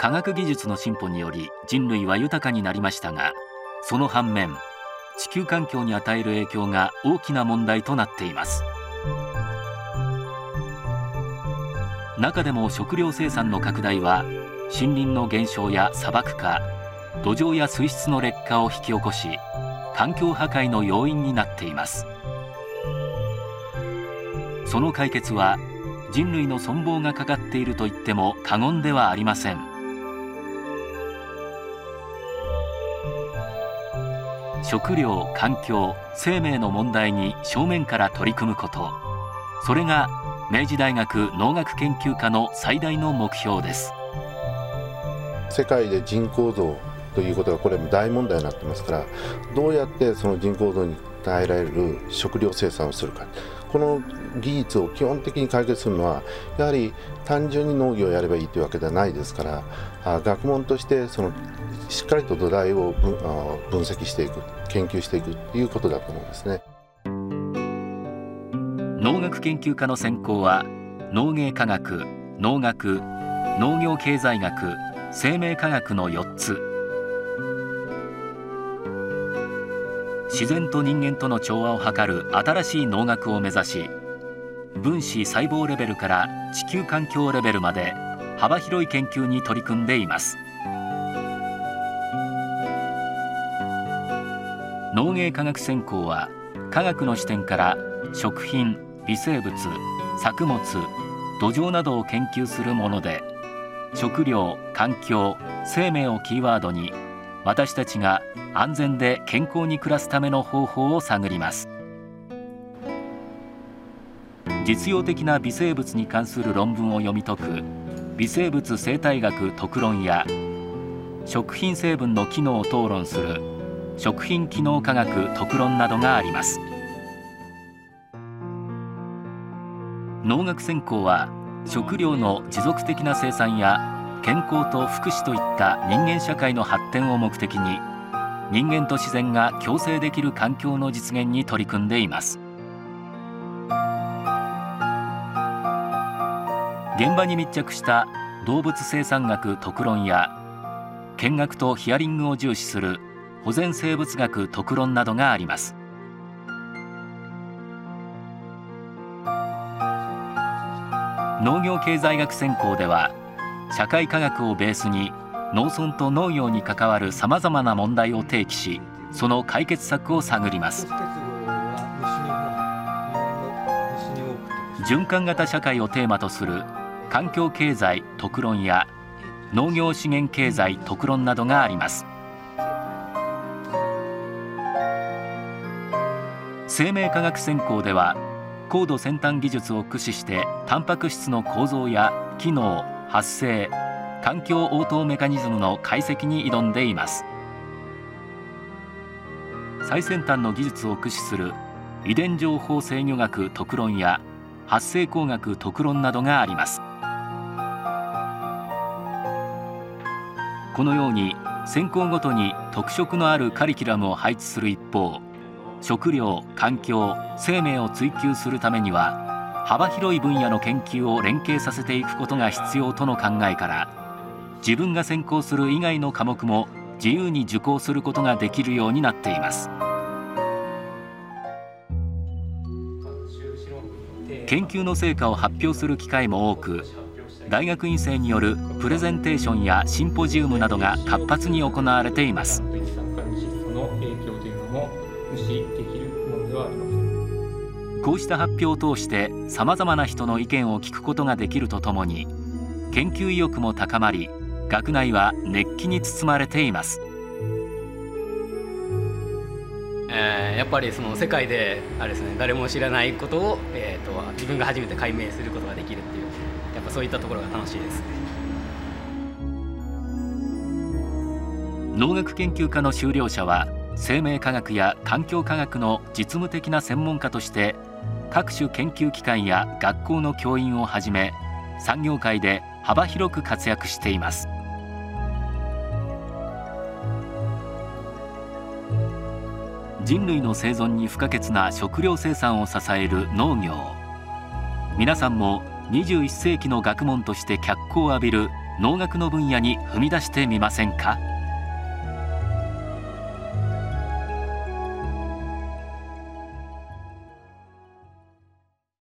科学技術の進歩により人類は豊かになりましたがその反面地球環境に与える影響が大きな問題となっています。中でも食料生産の拡大は森林の減少や砂漠化土壌や水質の劣化を引き起こし環境破壊の要因になっています。その解決は人類の存亡がかかっていると言っても過言ではありません。食料環境生命の問題に正面から取り組むこと。それが明治大学農学研究科の最大の目標です。世界で人口増ということがこれも大問題になってますからどうやってその人口増に耐えられる食料生産をするか。この技術を基本的に解決するのはやはり単純に農業をやればいいというわけではないですから学問としてそのしっかりと土台を分析していく研究していくということだと思うんですね。農学研究科の専攻は農芸科学農学農業経済学生命科学の4つ。自然と人間との調和を図る新しい農学を目指し分子細胞レベルから地球環境レベルまで幅広い研究に取り組んでいます。農芸科学専攻は科学の視点から食品微生物作物土壌などを研究するもので食料環境生命をキーワードに私たちが安全で健康に暮らすための方法を探ります。実用的な微生物に関する論文を読み解く微生物生態学特論や食品成分の機能を討論する食品機能科学特論などがあります。農学専攻は食料の持続的な生産や健康と福祉といった人間社会の発展を目的に人間と自然が共生できる環境の実現に取り組んでいます。現場に密着した動物生産学特論や見学とヒアリングを重視する保全生物学特論などがあります。農業経済学専攻では社会科学をベースに農村と農業に関わるさまざまな問題を提起しその解決策を探ります。循環型社会をテーマとする環境経済特論や農業資源経済特論などがあります。生命科学専攻では高度先端技術を駆使してタンパク質の構造や機能発生環境応答メカニズムの解析に挑んでいます。最先端の技術を駆使する遺伝情報制御学特論や発生工学特論などがあります。このように専攻ごとに特色のあるカリキュラムを配置する一方食料環境生命を追求するためには幅広い分野の研究を連携させていくことが必要との考えから自分が専攻する以外の科目も自由に受講することができるようになっています。研究の成果を発表する機会も多く大学院生によるプレゼンテーションやシンポジウムなどが活発に行われています。こうした発表を通してさまざまな人の意見を聞くことができるとともに研究意欲も高まり学内は熱気に包まれています、えー、やっぱりその世界であれです、ね、誰も知らないことを、えーと、と自分が初めて解明することができるっていうやっぱそういったところが楽しいです農学研究科の修了者は生命科学や環境科学の実務的な専門家として各種研究機関や学校の教員をはじめ産業界で幅広く活躍しています。人類の生存に不可欠な食料生産を支える農業。皆さんも21世紀の学問として脚光を浴びる農学の分野に踏み出してみませんか？